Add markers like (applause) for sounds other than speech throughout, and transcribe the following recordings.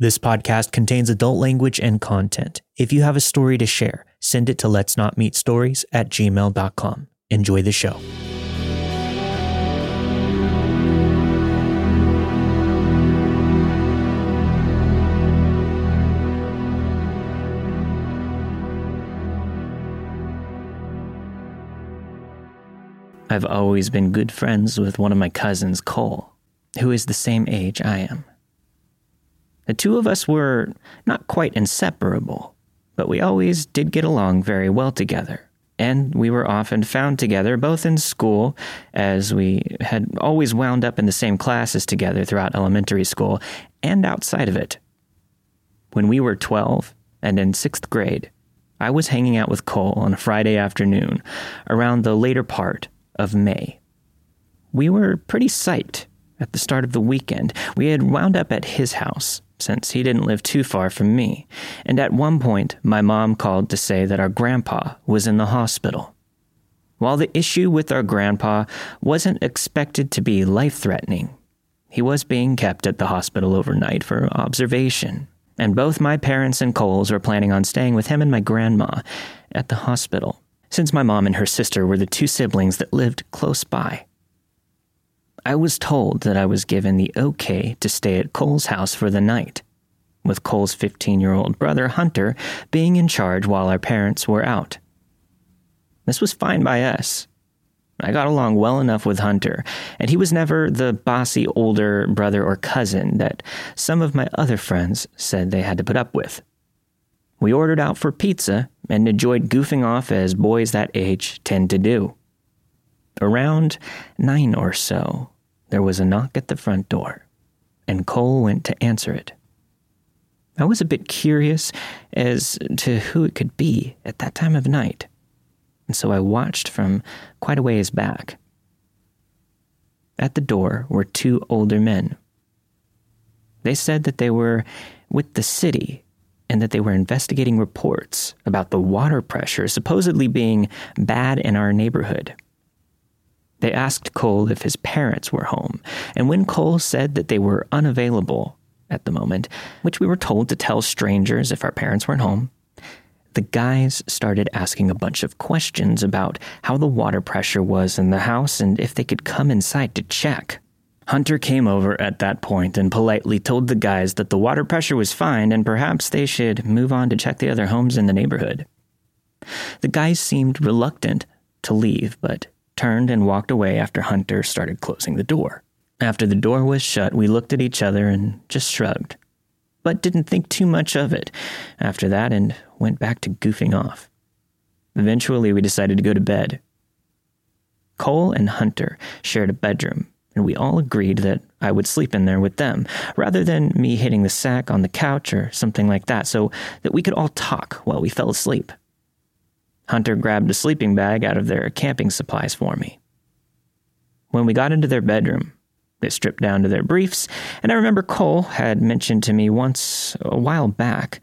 This podcast contains adult language and content. If you have a story to share, send it to let's not meet stories at gmail.com. Enjoy the show. I've always been good friends with one of my cousins, Cole, who is the same age I am. The two of us were not quite inseparable, but we always did get along very well together. And we were often found together, both in school, as we had always wound up in the same classes together throughout elementary school, and outside of it. When we were 12 and in sixth grade, I was hanging out with Cole on a Friday afternoon around the later part of May. We were pretty psyched at the start of the weekend. We had wound up at his house since he didn't live too far from me, and at one point my mom called to say that our grandpa was in the hospital. While the issue with our grandpa wasn't expected to be life threatening, he was being kept at the hospital overnight for observation, and both my parents and Cole's were planning on staying with him and my grandma at the hospital, since my mom and her sister were the two siblings that lived close by. I was told that I was given the okay to stay at Cole's house for the night, with Cole's 15 year old brother, Hunter, being in charge while our parents were out. This was fine by us. I got along well enough with Hunter, and he was never the bossy older brother or cousin that some of my other friends said they had to put up with. We ordered out for pizza and enjoyed goofing off as boys that age tend to do. Around nine or so, there was a knock at the front door, and Cole went to answer it. I was a bit curious as to who it could be at that time of night, and so I watched from quite a ways back. At the door were two older men. They said that they were with the city and that they were investigating reports about the water pressure supposedly being bad in our neighborhood. They asked Cole if his parents were home, and when Cole said that they were unavailable at the moment, which we were told to tell strangers if our parents weren't home, the guys started asking a bunch of questions about how the water pressure was in the house and if they could come inside to check. Hunter came over at that point and politely told the guys that the water pressure was fine and perhaps they should move on to check the other homes in the neighborhood. The guys seemed reluctant to leave, but turned and walked away after Hunter started closing the door. After the door was shut, we looked at each other and just shrugged, but didn't think too much of it after that and went back to goofing off. Eventually, we decided to go to bed. Cole and Hunter shared a bedroom, and we all agreed that I would sleep in there with them, rather than me hitting the sack on the couch or something like that, so that we could all talk while we fell asleep. Hunter grabbed a sleeping bag out of their camping supplies for me. When we got into their bedroom, they stripped down to their briefs, and I remember Cole had mentioned to me once a while back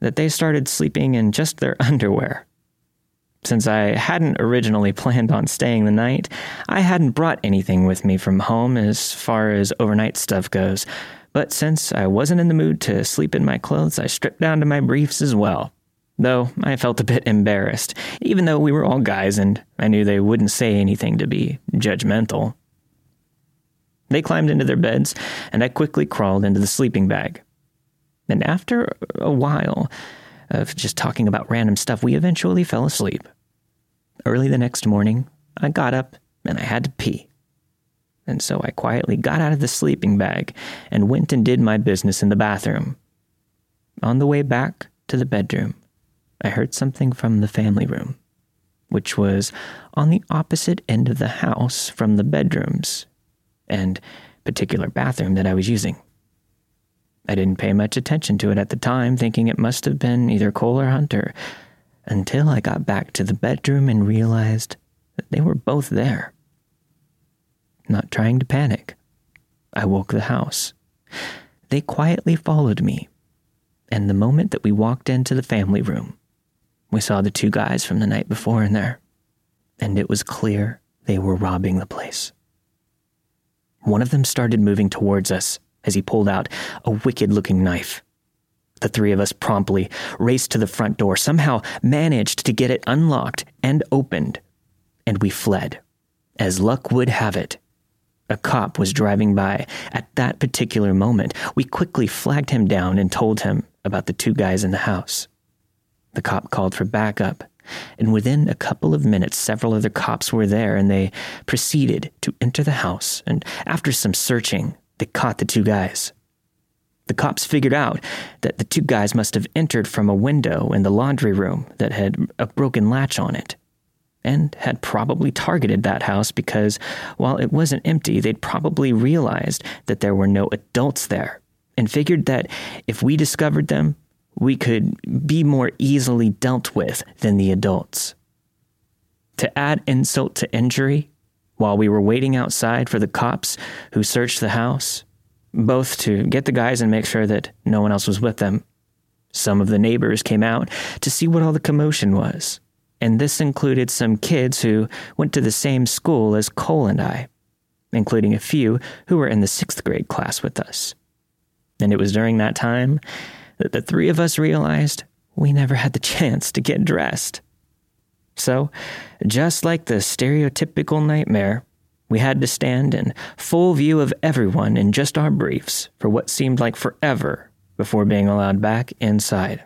that they started sleeping in just their (laughs) underwear. Since I hadn't originally (laughs) planned on staying the night, I hadn't brought anything with me from home as far as overnight stuff goes. But since I wasn't in the mood to sleep in my clothes, I stripped down to my briefs as well though I felt a bit embarrassed, even though we were all guys and I knew they wouldn't say anything to be judgmental. They climbed into their beds, and I quickly crawled into the sleeping bag. And after a while of just talking about random stuff, we eventually fell asleep. Early the next morning, I got up and I had to pee. And so I quietly got out of the sleeping bag and went and did my business in the bathroom. On the way back to the bedroom, I heard something from the family room, which was on the opposite end of the house from the bedrooms and particular bathroom that I was using. I didn't pay much attention to it at the time, thinking it must have been either Cole or Hunter, until I got back to the bedroom and realized that they were both there. Not trying to panic, I woke the house. They quietly followed me, and the moment that we walked into the family room, we saw the two guys from the night before in there, and it was clear they were robbing the place. One of them started moving towards us, as he pulled out a wicked looking knife. The three of us promptly raced to the front door, somehow managed to get it unlocked and opened, and we fled. As luck would have it, a cop was driving by at that particular moment. We quickly flagged him down and told him about the two guys in the house. The cop called for backup, and within a couple of minutes, several other cops were there and they proceeded to enter the house. And after some searching, they caught the two guys. The cops figured out that the two guys must have entered from a window in the laundry room that had a broken latch on it and had probably targeted that house because while it wasn't empty, they'd probably realized that there were no adults there and figured that if we discovered them, we could be more easily dealt with than the adults. To add insult to injury, while we were waiting outside for the cops who searched the house, both to get the guys and make sure that no one else was with them, some of the neighbors came out to see what all the commotion was and this included some kids who went to the same school as Cole and I, including a few who were in the sixth grade class with us. And it was during that time that the three of us realized we never had the chance to get dressed. So, just like the stereotypical nightmare, we had to stand in full view of everyone in just our briefs for what seemed like forever before being allowed back inside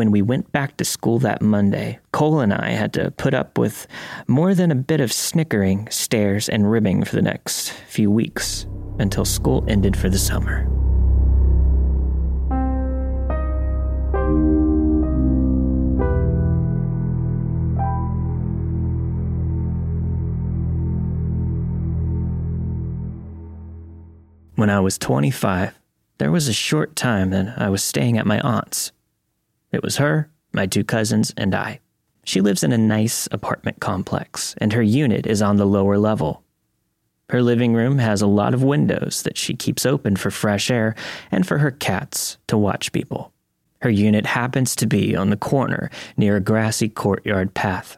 when we went back to school that Monday, Cole and I had to put up with more than a bit of snickering, stares, and ribbing for the next few weeks until school ended for the summer. When I was 25, there was a short time that I was staying at my aunt's it was her, my two cousins, and I. She lives in a nice apartment complex, and her unit is on the lower level. Her living room has a lot of windows that she keeps open for fresh air and for her cats to watch people. Her unit happens to be on the corner near a grassy courtyard path.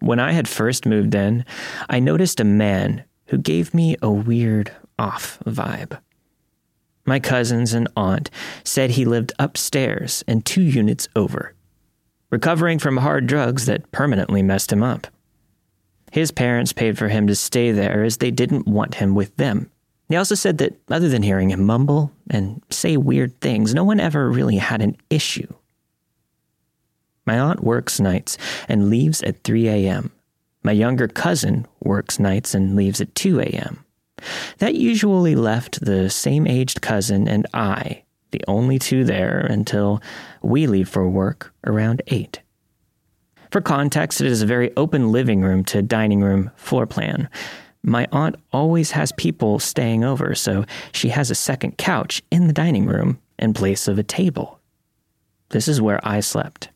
When I had first moved in, I noticed a man who gave me a weird off vibe. My cousins and aunt said he lived upstairs and two units over, recovering from hard drugs that permanently messed him up. His parents paid for him to stay there as they didn't want him with them. They also said that other than hearing him mumble and say weird things, no one ever really had an issue. My aunt works nights and leaves at 3 a.m. My younger cousin works nights and leaves at 2 a.m. That usually left the same aged cousin and I, the only two there, until we leave for work around 8. For context, it is a very open living room to dining room floor plan. My aunt always has people staying over, so she has a second couch in the dining room in place of a table. This is where I slept.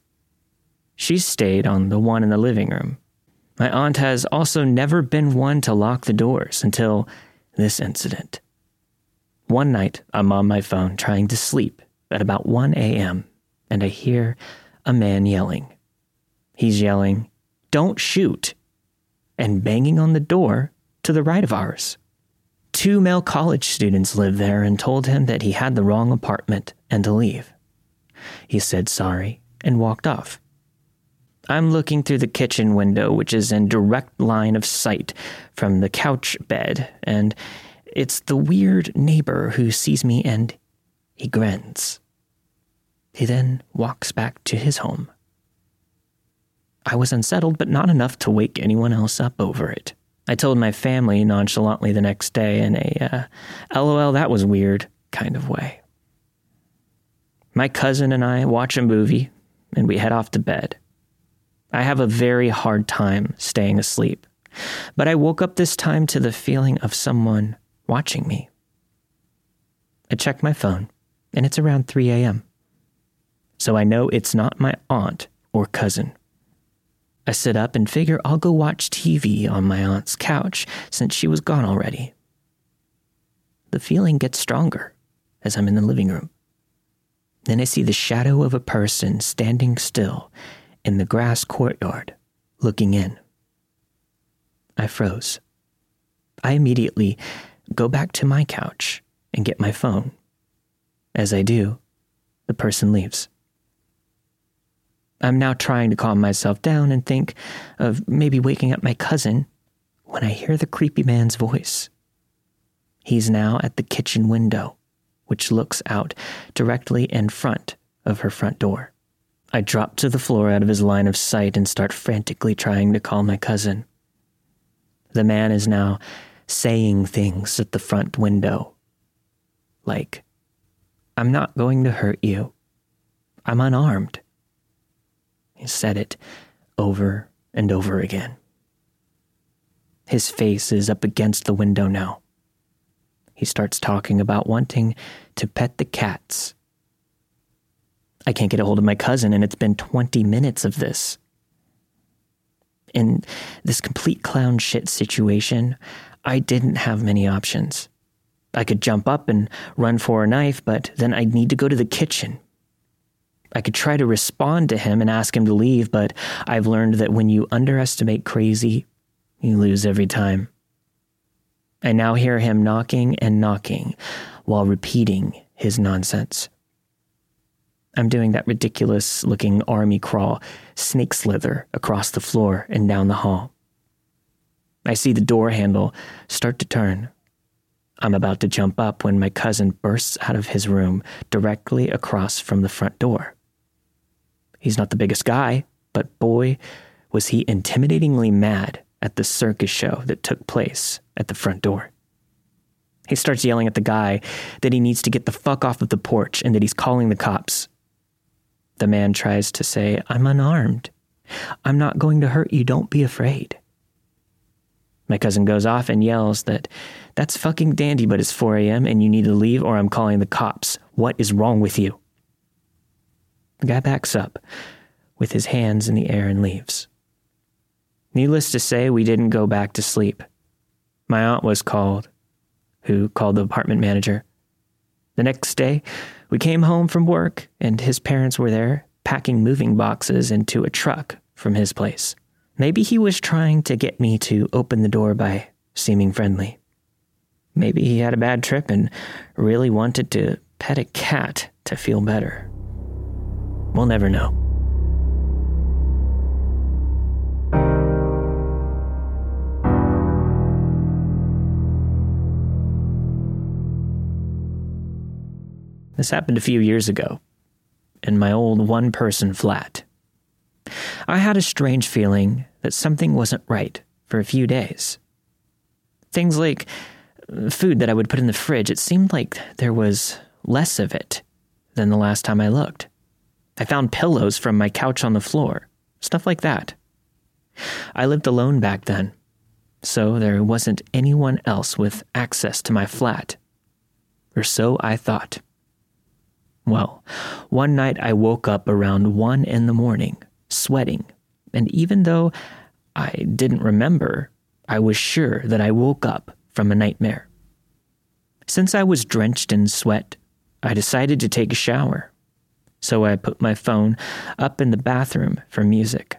She stayed on the one in the living room. My aunt has also never been one to lock the doors until this incident. One night, I'm on my phone trying to sleep at about 1 a.m., and I hear a man yelling. He's yelling, Don't shoot! and banging on the door to the right of ours. Two male college students lived there and told him that he had the wrong apartment and to leave. He said sorry and walked off. I'm looking through the kitchen window, which is in direct line of sight from the couch bed, and it's the weird neighbor who sees me and he grins. He then walks back to his home. I was unsettled, but not enough to wake anyone else up over it. I told my family nonchalantly the next day in a uh, lol, that was weird kind of way. My cousin and I watch a movie and we head off to bed. I have a very hard time staying asleep. But I woke up this time to the feeling of someone watching me. I check my phone, and it's around 3 a.m. So I know it's not my aunt or cousin. I sit up and figure I'll go watch TV on my aunt's couch since she was gone already. The feeling gets stronger as I'm in the living room. Then I see the shadow of a person standing still in the grass courtyard, looking in. I froze. I immediately go back to my couch and get my phone. As I do, the person leaves. I'm now trying to calm myself down and think of maybe waking up my cousin when I hear the creepy man's voice. He's now at the kitchen window, which looks out directly in front of her front door. I drop to the floor out of his line of sight and start frantically trying to call my cousin. The man is now saying things at the front window. Like, I'm not going to hurt you. I'm unarmed. He said it over and over again. His face is up against the window now. He starts talking about wanting to pet the cats. I can't get a hold of my cousin, and it's been 20 minutes of this. In this complete clown shit situation, I didn't have many options. I could jump up and run for a knife, but then I'd need to go to the kitchen I could try to respond to him and ask him to leave, but I've learned that when you underestimate crazy, you lose every time. I now hear him knocking and knocking while repeating his nonsense. I'm doing that ridiculous looking army crawl, snake slither across the floor and down the hall. I see the door handle start to turn. I'm about to jump up when my cousin bursts out of his room directly across from the front door. He's not the biggest guy, but boy, was he intimidatingly mad at the circus show that took place at the front door. He starts yelling at the guy that he needs to get the fuck off of the porch and that he's calling the cops. The man tries to say, I'm unarmed. I'm not going to hurt you. Don't be afraid. My cousin goes off and yells that that's fucking dandy, but it's 4 a.m. and you need to leave or I'm calling the cops. What is wrong with you? The guy backs up with his hands in the air and leaves. Needless to say, we didn't go back to sleep. My aunt was called, who called the apartment manager. The next day, we came home from work, and his parents were there packing moving boxes into a truck from his place. Maybe he was trying to get me to open the door by seeming friendly. Maybe he had a bad trip and really wanted to pet a cat to feel better. We'll never know. This happened a few years ago in my old one person flat. I had a strange feeling that something wasn't right for a few days. Things like food that I would put in the fridge, it seemed like there was less of it than the last time I looked. I found pillows from my couch on the floor, stuff like that. I lived alone back then, so there wasn't anyone else with access to my flat. Or so I thought. Well, one night I woke up around one in the morning, sweating, and even though I didn't remember, I was sure that I woke up from a nightmare. Since I was drenched in sweat, I decided to take a shower so I put my phone up in the bathroom for music.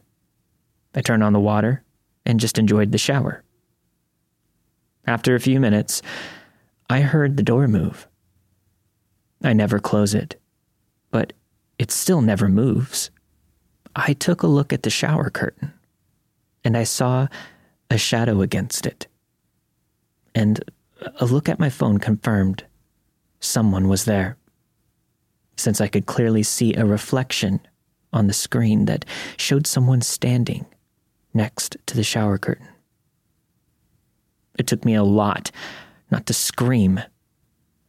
I turned on the water and just enjoyed the shower. After a few minutes, I heard the door move. I never close it, but it still never moves. I took a look at the shower curtain and I saw a shadow against it. And a look at my phone confirmed someone was there since I could clearly see a reflection on the screen that showed someone standing next to the shower curtain. It took me a lot not to scream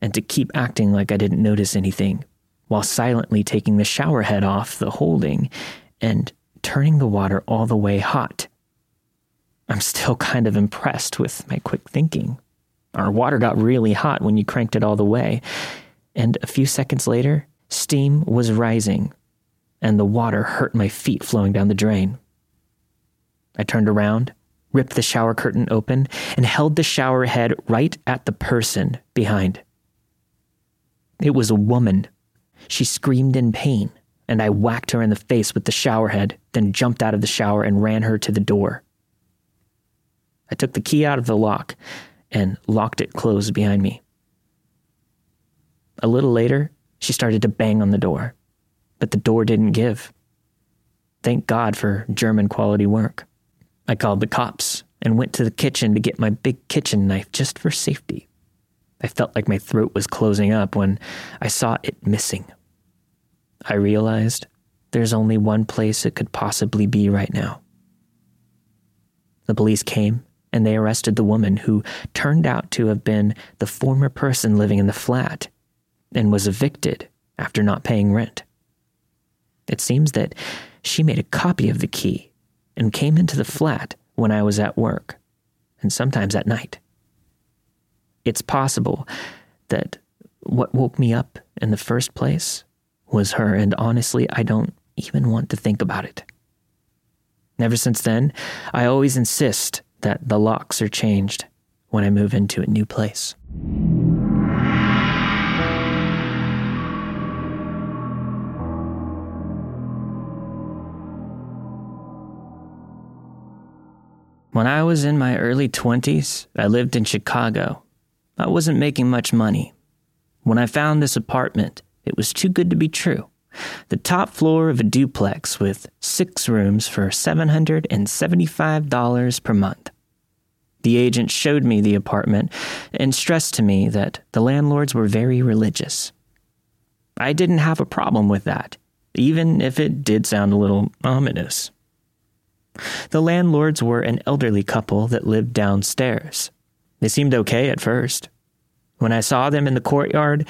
and to keep acting like I didn't notice anything while silently taking the shower head off the holding and turning the water all the way hot. I'm still kind of impressed with my quick thinking. Our water got really hot when you cranked it all the way, and a few seconds later, Steam was rising, and the water hurt my feet flowing down the drain. I turned around, ripped the shower curtain open, and held the shower head right at the person behind. It was a woman. She screamed in pain, and I whacked her in the face with the shower head, then jumped out of the shower and ran her to the door. I took the key out of the lock and locked it closed behind me. A little later, she started to bang on the door, but the door didn't give. Thank God for German quality work. I called the cops and went to the kitchen to get my big kitchen knife just for safety. I felt like my throat was closing up when I saw it missing. I realized there's only one place it could possibly be right now. The police came and they arrested the woman who turned out to have been the former person living in the flat and was evicted after not paying rent. It seems that she made a copy of the key and came into the flat when I was at work, and sometimes at night. It's possible that what woke me up in the first place was her, and honestly, I don't even want to think about it. Ever since then, I always insist that the locks are changed when I move into a new place. When I was in my early 20s, I lived in Chicago. I wasn't making much money. When I found this apartment, it was too good to be true. The top floor of a duplex with six rooms for $775 per month. The agent showed me the apartment and stressed to me that the landlords were very religious. I didn't have a problem with that, even if it did sound a little ominous. The landlords were an elderly couple that lived downstairs. They seemed okay at first. When I saw them in the courtyard,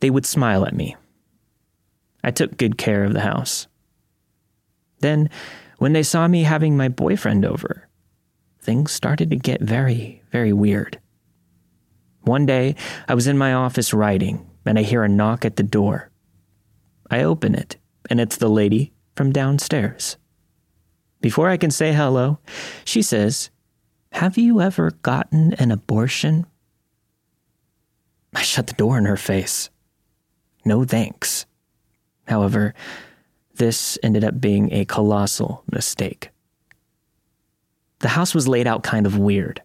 they would smile at me. I took good care of the house. Then, when they saw me having my boyfriend over, things started to get very, very weird. One day, I was in my office writing, and I hear a knock at the door. I open it, and it's the lady from downstairs. Before I can say hello, she says, Have you ever gotten an abortion? I shut the door in her face. No thanks. However, this ended up being a colossal mistake. The house was laid out kind of weird.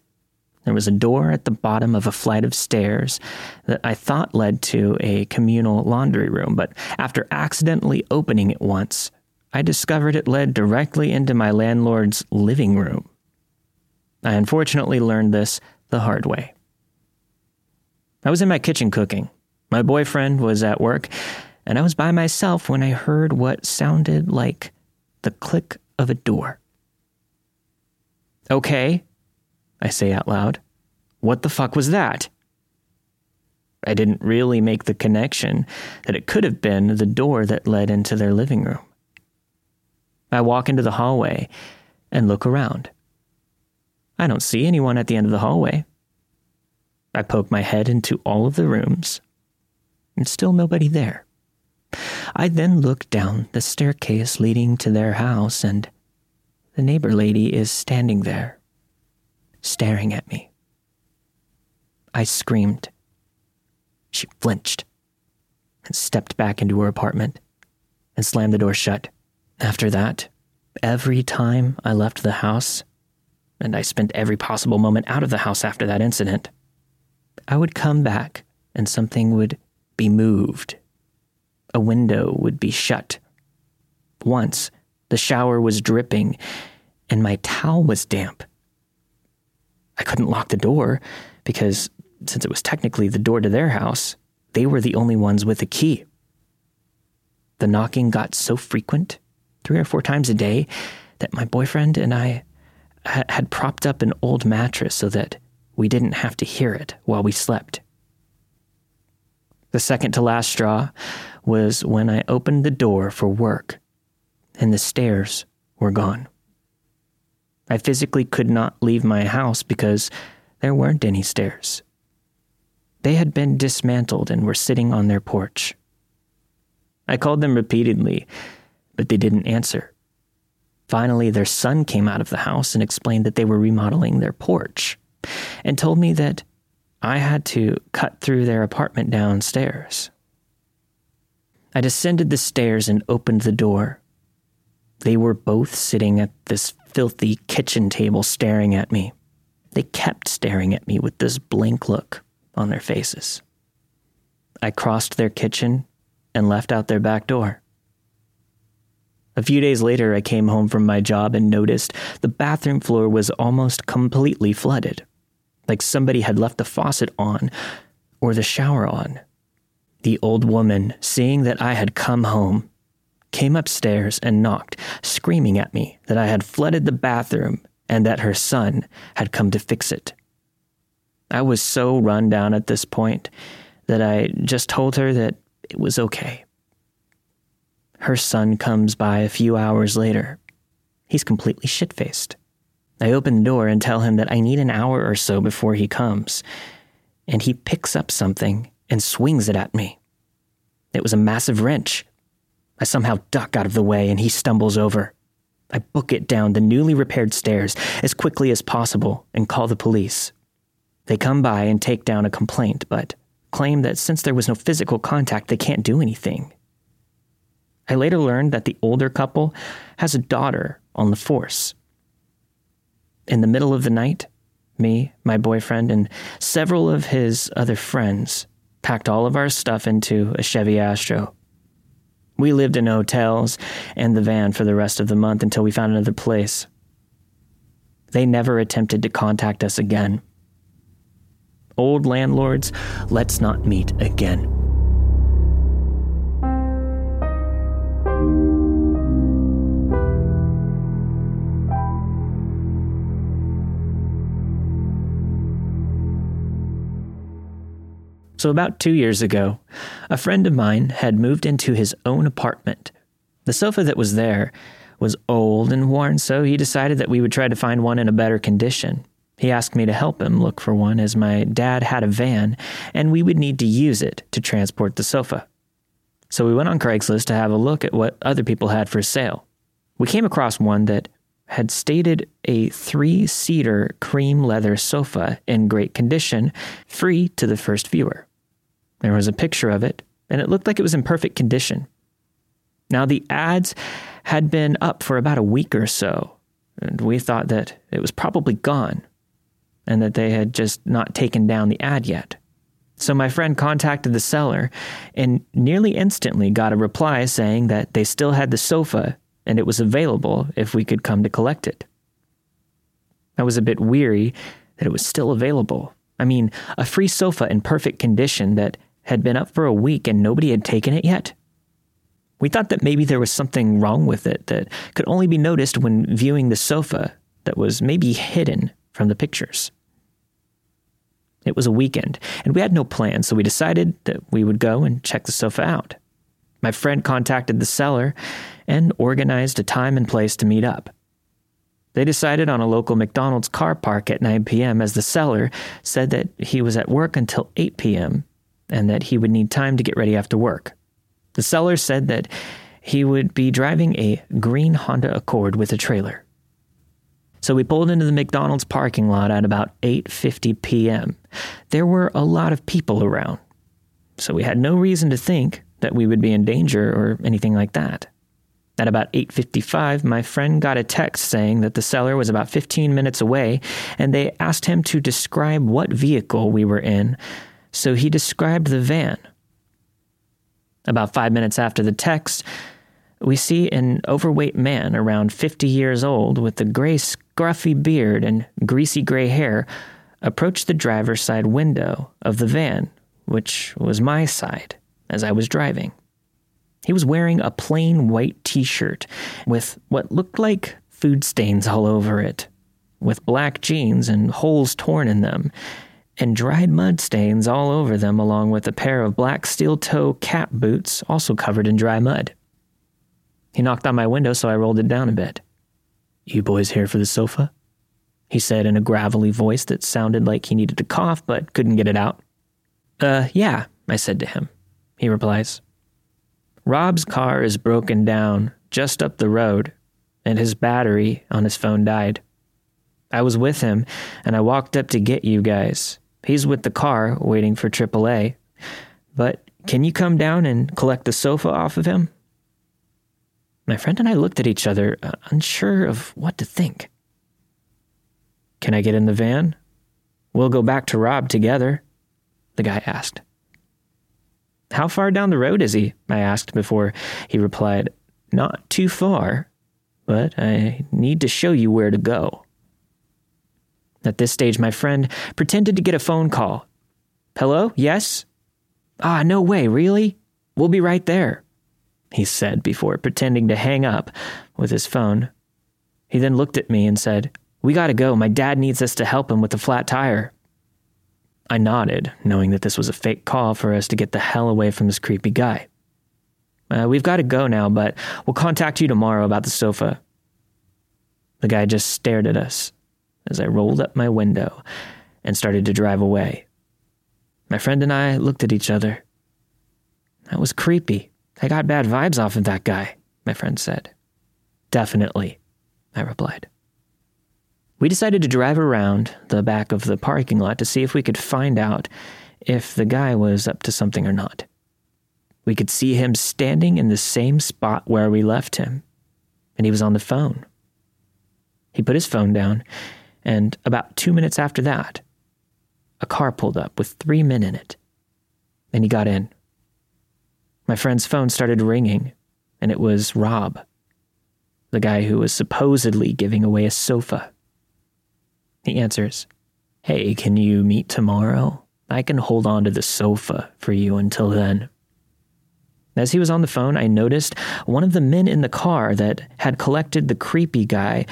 There was a door at the bottom of a flight of stairs that I thought led to a communal laundry room, but after accidentally opening it once, I discovered it led directly into my landlord's living room. I unfortunately learned this the hard way. I was in my kitchen cooking. My boyfriend was at work, and I was by myself when I heard what sounded like the click of a door. Okay, I say out loud. What the fuck was that? I didn't really make the connection that it could have been the door that led into their living room. I walk into the hallway and look around. I don't see anyone at the end of the hallway. I poke my head into all of the rooms, and still nobody there. I then look down the staircase leading to their house, and the neighbor lady is standing there, staring at me. I screamed. She flinched and stepped back into her apartment and slammed the door shut. After that, every time I left the house, and I spent every possible moment out of the house after that incident, I would come back and something would be moved. A window would be shut. Once, the shower was dripping and my towel was damp. I couldn't lock the door because, since it was technically the door to their house, they were the only ones with a key. The knocking got so frequent three or four times a day that my boyfriend and I ha- had propped up an old mattress so that we didn't have to hear it while we slept. The second to last straw was when I opened the door for work and the stairs were gone. I physically could not leave my house because there weren't any stairs. They had been dismantled and were sitting on their porch. I called them repeatedly but they didn't answer. Finally, their son came out of the house and explained that they were remodeling their porch and told me that I had to cut through their apartment downstairs. I descended the stairs and opened the door. They were both sitting at this filthy kitchen table staring at me. They kept staring at me with this blank look on their faces. I crossed their kitchen and left out their back door. A few days later, I came home from my job and noticed the bathroom floor was almost completely flooded, like somebody had left the faucet on or the shower on. The old woman, seeing that I had come home, came upstairs and knocked, screaming at me that I had flooded the bathroom and that her son had come to fix it. I was so run down at this point that I just told her that it was okay. Her son comes by a few hours later. He's completely shit faced. I open the door and tell him that I need an hour or so before he comes, and he picks up something and swings it at me. It was a massive wrench. I somehow duck out of the way and he stumbles over. I book it down the newly repaired stairs as quickly as possible and call the police. They come by and take down a complaint, but claim that since there was no physical contact, they can't do anything. I later learned that the older couple has a daughter on the force. In the middle of the night, me, my boyfriend, and several of his other friends packed all of our stuff into a Chevy Astro. We lived in hotels and the van for the rest of the month until we found another place. They never attempted to contact us again. Old landlords, let's not meet again. So, about two years ago, a friend of mine had moved into his own apartment. The sofa that was there was old and worn, so he decided that we would try to find one in a better condition. He asked me to help him look for one as my dad had a van and we would need to use it to transport the sofa. So we went on Craigslist to have a look at what other people had for sale. We came across one that had stated a three seater cream leather sofa in great condition, free to the first viewer. There was a picture of it, and it looked like it was in perfect condition. Now, the ads had been up for about a week or so, and we thought that it was probably gone and that they had just not taken down the ad yet. So my friend contacted the seller and nearly instantly got a reply saying that they still had the sofa and it was available if we could come to collect it. I was a bit weary that it was still available. I mean, a free sofa in perfect condition that had been up for a week and nobody had taken it yet. We thought that maybe there was something wrong with it that could only be noticed when viewing the sofa that was maybe hidden from the pictures. It was a weekend, and we had no plans, so we decided that we would go and check the sofa out. My friend contacted the seller and organized a time and place to meet up. They decided on a local McDonald's car park at 9 p.m. as the seller said that he was at work until 8 p.m and that he would need time to get ready after work. The seller said that he would be driving a green Honda Accord with a trailer. So we pulled into the McDonald's parking lot at about 8:50 p.m. There were a lot of people around. So we had no reason to think that we would be in danger or anything like that. At about 8:55, my friend got a text saying that the seller was about 15 minutes away and they asked him to describe what vehicle we were in so he described the van. About five minutes after the text, we see an overweight man around 50 years old with a gray, scruffy beard and greasy gray hair approach the driver's side window of the van, which was my side, as I was driving. He was wearing a plain white t shirt with what looked like food stains all over it, with black jeans and holes torn in them, and dried mud stains all over them, along with a pair of black steel toe cap boots also covered in dry mud. He knocked on my window, so I rolled it down a bit. You boys here for the sofa? He said in a gravelly voice that sounded like he needed to cough but couldn't get it out. Uh, yeah, I said to him. He replies. Rob's car is broken down just up the road, and his battery on his phone died. I was with him, and I walked up to get you guys, He's with the car waiting for AAA. But can you come down and collect the sofa off of him? My friend and I looked at each other, uh, unsure of what to think. Can I get in the van? We'll go back to Rob together, the guy asked. How far down the road is he? I asked before he replied, Not too far, but I need to show you where to go. At this stage, my friend pretended to get a phone call. Hello? Yes? Ah, no way, really? We'll be right there, he said before pretending to hang up with his phone. He then looked at me and said, We gotta go. My dad needs us to help him with the flat tire. I nodded, knowing that this was a fake call for us to get the hell away from this creepy guy. Uh, we've got to go now, but we'll contact you tomorrow about the sofa. The guy just stared at us as I rolled up my window and started to drive away. My friend and I looked at each other. That was creepy. I got bad vibes off of that guy, my friend said. Definitely, I replied. We decided to drive around the back of the parking lot to see if we could find out if the guy was up to something or not. We could see him standing in the same spot where we left him, and he was on the phone. He put his phone down, and about two minutes after that, a car pulled up with three men in it, and he got in. My friend's phone started ringing, and it was Rob, the guy who was supposedly giving away a sofa. He answers, Hey, can you meet tomorrow? I can hold on to the sofa for you until then. As he was on the phone, I noticed one of the men in the car that had collected the creepy guy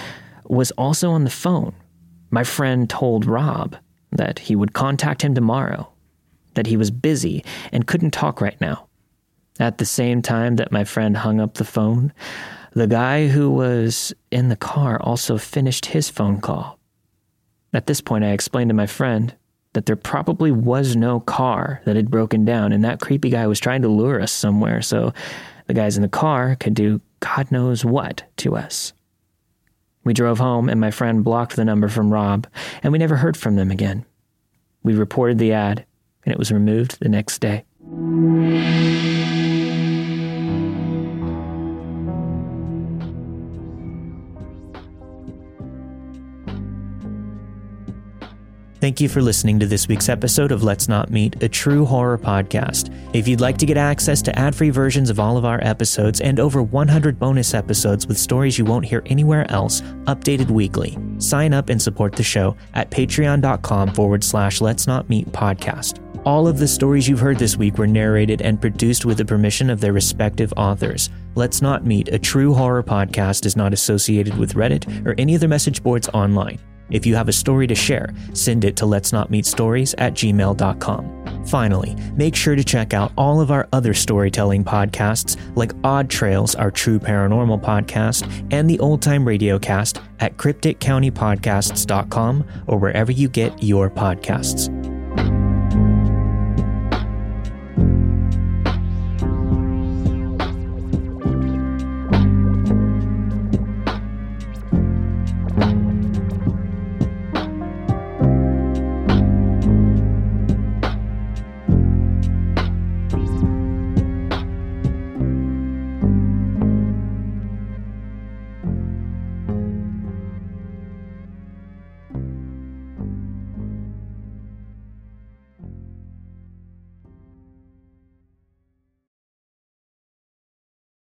was also on the phone. My friend told Rob that he would contact him tomorrow, that he was busy and couldn't talk right now. At the same time that my friend hung up the phone, the guy who was in the car also finished his phone call. At this point, I explained to my friend that there probably was no car that had broken down, and that creepy guy was trying to lure us somewhere so the guys in the car could do God knows what to us. We drove home, and my friend blocked the number from Rob, and we never heard from them again. We reported the ad, and it was removed the next day. Thank you for listening to this week's episode of Let's Not Meet, a true horror podcast. If you'd like to get access to ad free versions of all of our episodes and over 100 bonus episodes with stories you won't hear anywhere else, updated weekly, sign up and support the show at patreon.com forward slash Let's Not Meet podcast. All of the stories you've heard this week were narrated and produced with the permission of their respective authors. Let's Not Meet, a true horror podcast, is not associated with Reddit or any other message boards online. If you have a story to share, send it to let's not meet stories at gmail.com. Finally, make sure to check out all of our other storytelling podcasts like Odd Trails, our true paranormal podcast, and the Old Time Radio Cast at crypticcountypodcasts.com or wherever you get your podcasts.